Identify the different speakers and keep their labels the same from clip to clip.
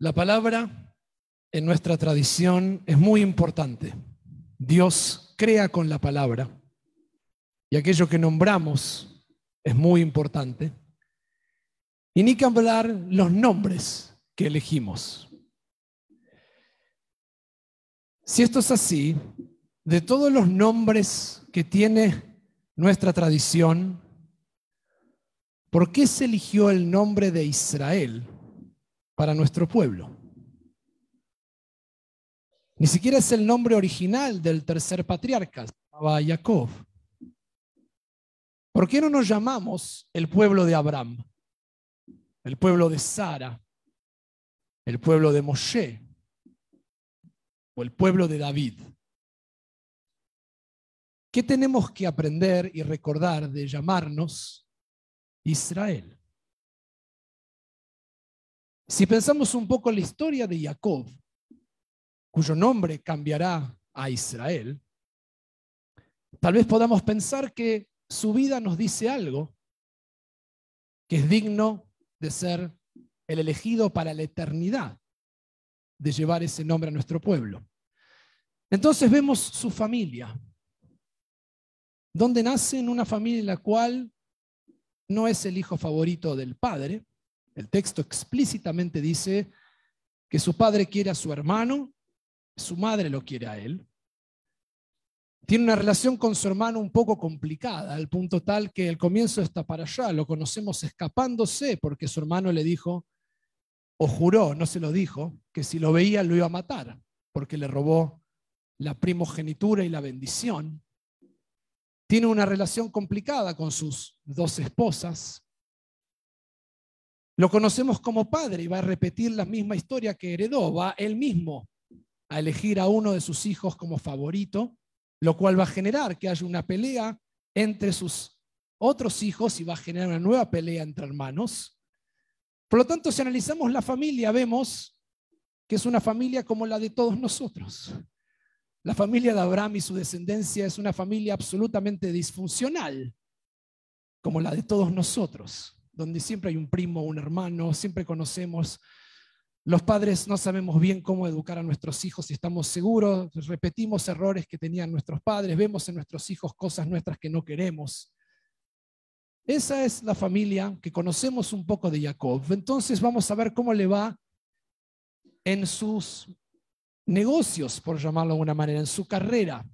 Speaker 1: La palabra en nuestra tradición es muy importante. Dios crea con la palabra y aquello que nombramos es muy importante. Y ni que hablar los nombres que elegimos. Si esto es así, de todos los nombres que tiene nuestra tradición, ¿por qué se eligió el nombre de Israel para nuestro pueblo? Ni siquiera es el nombre original del tercer patriarca, estaba Jacob. ¿Por qué no nos llamamos el pueblo de Abraham, el pueblo de Sara, el pueblo de Moshe o el pueblo de David? ¿Qué tenemos que aprender y recordar de llamarnos Israel? Si pensamos un poco la historia de Jacob, cuyo nombre cambiará a Israel, tal vez podamos pensar que su vida nos dice algo que es digno de ser el elegido para la eternidad, de llevar ese nombre a nuestro pueblo. Entonces vemos su familia, donde nace en una familia en la cual no es el hijo favorito del padre. El texto explícitamente dice que su padre quiere a su hermano su madre lo quiere a él. Tiene una relación con su hermano un poco complicada, al punto tal que el comienzo está para allá, lo conocemos escapándose porque su hermano le dijo, o juró, no se lo dijo, que si lo veía lo iba a matar, porque le robó la primogenitura y la bendición. Tiene una relación complicada con sus dos esposas. Lo conocemos como padre y va a repetir la misma historia que heredó, va él mismo a elegir a uno de sus hijos como favorito, lo cual va a generar que haya una pelea entre sus otros hijos y va a generar una nueva pelea entre hermanos. Por lo tanto, si analizamos la familia, vemos que es una familia como la de todos nosotros. La familia de Abraham y su descendencia es una familia absolutamente disfuncional, como la de todos nosotros, donde siempre hay un primo, un hermano, siempre conocemos los padres no sabemos bien cómo educar a nuestros hijos y estamos seguros, repetimos errores que tenían nuestros padres, vemos en nuestros hijos cosas nuestras que no queremos. Esa es la familia que conocemos un poco de Jacob. Entonces vamos a ver cómo le va en sus negocios, por llamarlo de alguna manera, en su carrera.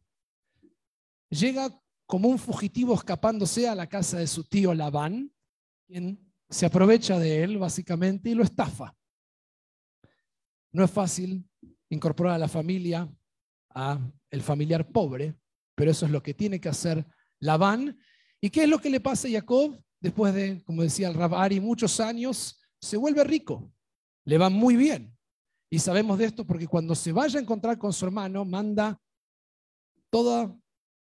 Speaker 1: Llega como un fugitivo escapándose a la casa de su tío Labán, quien se aprovecha de él básicamente y lo estafa. No es fácil incorporar a la familia a el familiar pobre, pero eso es lo que tiene que hacer Labán. ¿Y qué es lo que le pasa a Jacob? Después de, como decía el Rabari, muchos años, se vuelve rico, le va muy bien. Y sabemos de esto porque cuando se vaya a encontrar con su hermano, manda todo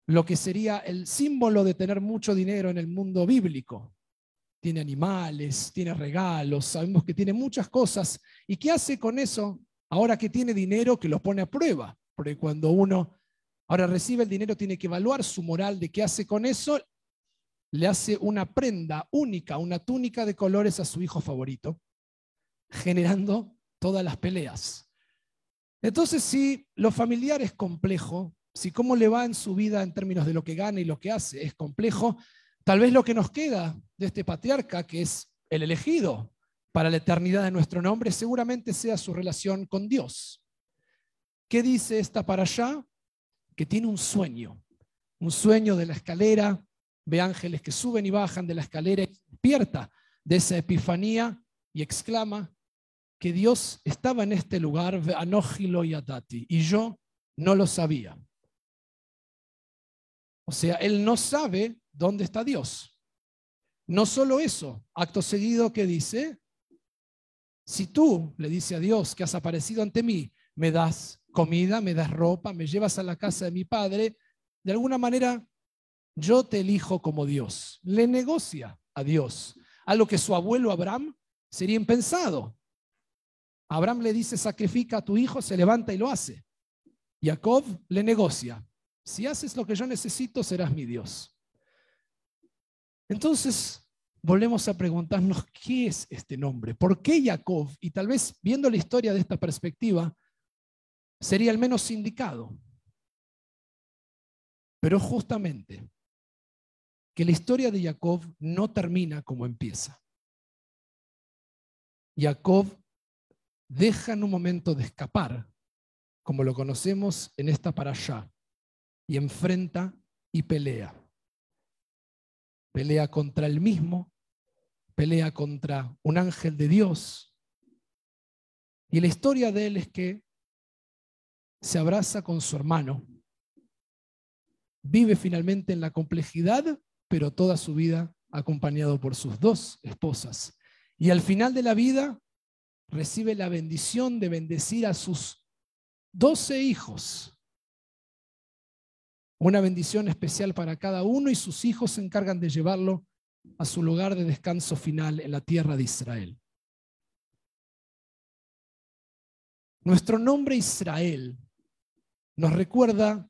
Speaker 1: lo que sería el símbolo de tener mucho dinero en el mundo bíblico tiene animales, tiene regalos, sabemos que tiene muchas cosas. ¿Y qué hace con eso? Ahora que tiene dinero, que lo pone a prueba. Porque cuando uno ahora recibe el dinero, tiene que evaluar su moral de qué hace con eso. Le hace una prenda única, una túnica de colores a su hijo favorito, generando todas las peleas. Entonces, si lo familiar es complejo, si cómo le va en su vida en términos de lo que gana y lo que hace es complejo, Tal vez lo que nos queda de este patriarca, que es el elegido para la eternidad de nuestro nombre, seguramente sea su relación con Dios. ¿Qué dice esta para allá? Que tiene un sueño, un sueño de la escalera, ve ángeles que suben y bajan de la escalera despierta de esa epifanía y exclama que Dios estaba en este lugar, y y yo no lo sabía. O sea, él no sabe dónde está Dios. No solo eso, acto seguido que dice, si tú le dice a Dios que has aparecido ante mí, me das comida, me das ropa, me llevas a la casa de mi padre, de alguna manera yo te elijo como Dios. Le negocia a Dios, a lo que su abuelo Abraham sería impensado. Abraham le dice, sacrifica a tu hijo, se levanta y lo hace. Jacob le negocia, si haces lo que yo necesito, serás mi Dios. Entonces, volvemos a preguntarnos qué es este nombre, por qué Jacob, y tal vez viendo la historia de esta perspectiva, sería el menos indicado. Pero justamente que la historia de Jacob no termina como empieza. Jacob deja en un momento de escapar, como lo conocemos en esta allá, y enfrenta y pelea. Pelea contra él mismo, pelea contra un ángel de Dios. Y la historia de él es que se abraza con su hermano, vive finalmente en la complejidad, pero toda su vida acompañado por sus dos esposas. Y al final de la vida recibe la bendición de bendecir a sus doce hijos. Una bendición especial para cada uno y sus hijos se encargan de llevarlo a su lugar de descanso final en la tierra de Israel. Nuestro nombre Israel nos recuerda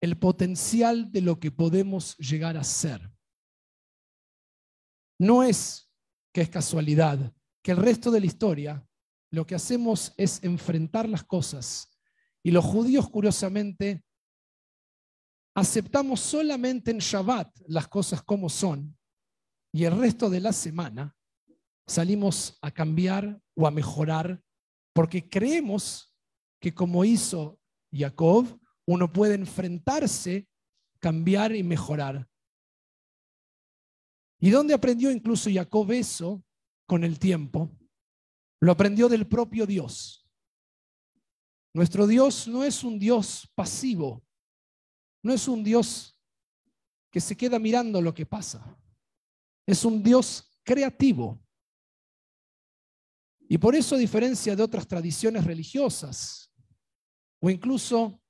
Speaker 1: el potencial de lo que podemos llegar a ser. No es que es casualidad que el resto de la historia lo que hacemos es enfrentar las cosas y los judíos curiosamente aceptamos solamente en Shabbat las cosas como son y el resto de la semana salimos a cambiar o a mejorar porque creemos que como hizo Jacob, uno puede enfrentarse, cambiar y mejorar. ¿Y dónde aprendió incluso Jacob eso con el tiempo? Lo aprendió del propio Dios. Nuestro Dios no es un Dios pasivo, no es un Dios que se queda mirando lo que pasa. Es un Dios creativo. Y por eso, a diferencia de otras tradiciones religiosas, o incluso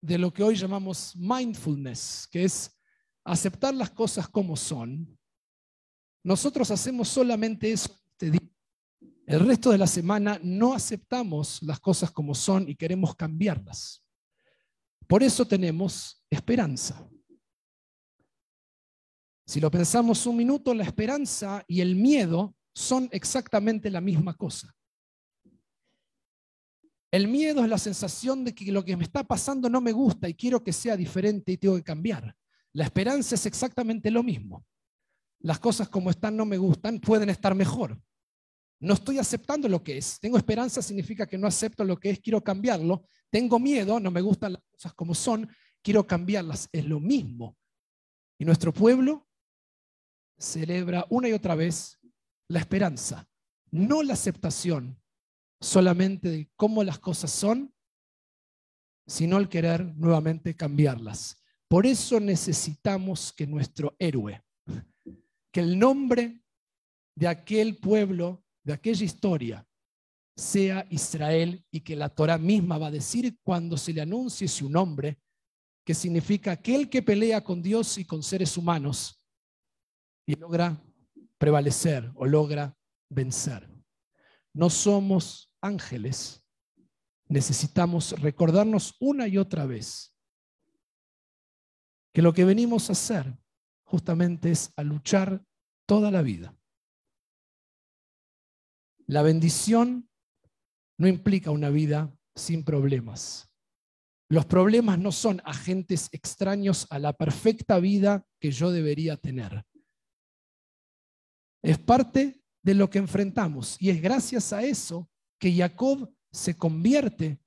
Speaker 1: de lo que hoy llamamos mindfulness, que es aceptar las cosas como son, nosotros hacemos solamente eso este día. El resto de la semana no aceptamos las cosas como son y queremos cambiarlas. Por eso tenemos esperanza. Si lo pensamos un minuto, la esperanza y el miedo son exactamente la misma cosa. El miedo es la sensación de que lo que me está pasando no me gusta y quiero que sea diferente y tengo que cambiar. La esperanza es exactamente lo mismo. Las cosas como están no me gustan, pueden estar mejor. No estoy aceptando lo que es. Tengo esperanza significa que no acepto lo que es, quiero cambiarlo. Tengo miedo, no me gustan las cosas como son, quiero cambiarlas. Es lo mismo. Y nuestro pueblo celebra una y otra vez la esperanza, no la aceptación solamente de cómo las cosas son, sino el querer nuevamente cambiarlas. Por eso necesitamos que nuestro héroe, que el nombre de aquel pueblo, de aquella historia, sea Israel y que la Torah misma va a decir cuando se le anuncie su nombre, que significa aquel que pelea con Dios y con seres humanos y logra prevalecer o logra vencer. No somos ángeles. Necesitamos recordarnos una y otra vez que lo que venimos a hacer justamente es a luchar toda la vida. La bendición no implica una vida sin problemas. Los problemas no son agentes extraños a la perfecta vida que yo debería tener. Es parte de lo que enfrentamos y es gracias a eso que Jacob se convierte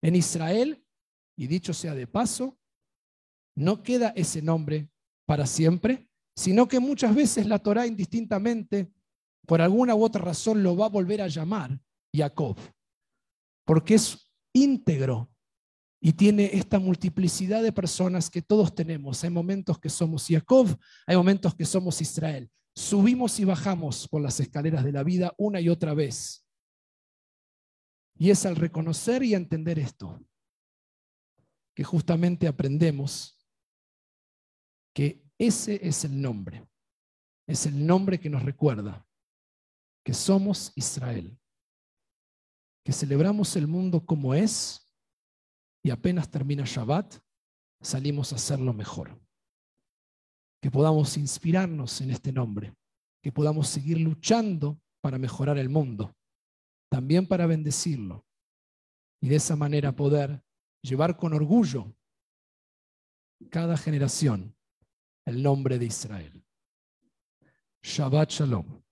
Speaker 1: en Israel y dicho sea de paso, no queda ese nombre para siempre, sino que muchas veces la Torá indistintamente, por alguna u otra razón, lo va a volver a llamar Jacob, porque es íntegro y tiene esta multiplicidad de personas que todos tenemos. Hay momentos que somos Jacob, hay momentos que somos Israel. Subimos y bajamos por las escaleras de la vida una y otra vez. Y es al reconocer y entender esto que justamente aprendemos que ese es el nombre. Es el nombre que nos recuerda que somos Israel, que celebramos el mundo como es y apenas termina Shabbat, salimos a hacerlo mejor que podamos inspirarnos en este nombre, que podamos seguir luchando para mejorar el mundo, también para bendecirlo y de esa manera poder llevar con orgullo cada generación el nombre de Israel. Shabbat Shalom.